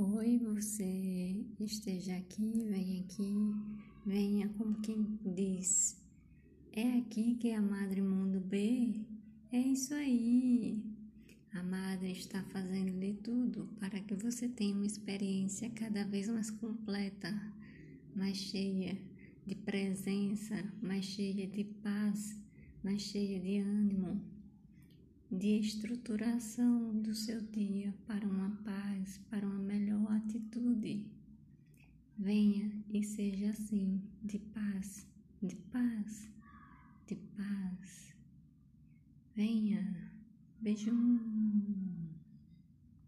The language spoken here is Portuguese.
Oi, você esteja aqui, venha aqui, venha como quem diz. É aqui que é a Madre Mundo B? É isso aí. A Madre está fazendo de tudo para que você tenha uma experiência cada vez mais completa, mais cheia de presença, mais cheia de paz, mais cheia de ânimo de estruturação do seu dia para uma paz, para. Venha e seja assim, de paz, de paz, de paz. Venha, beijo.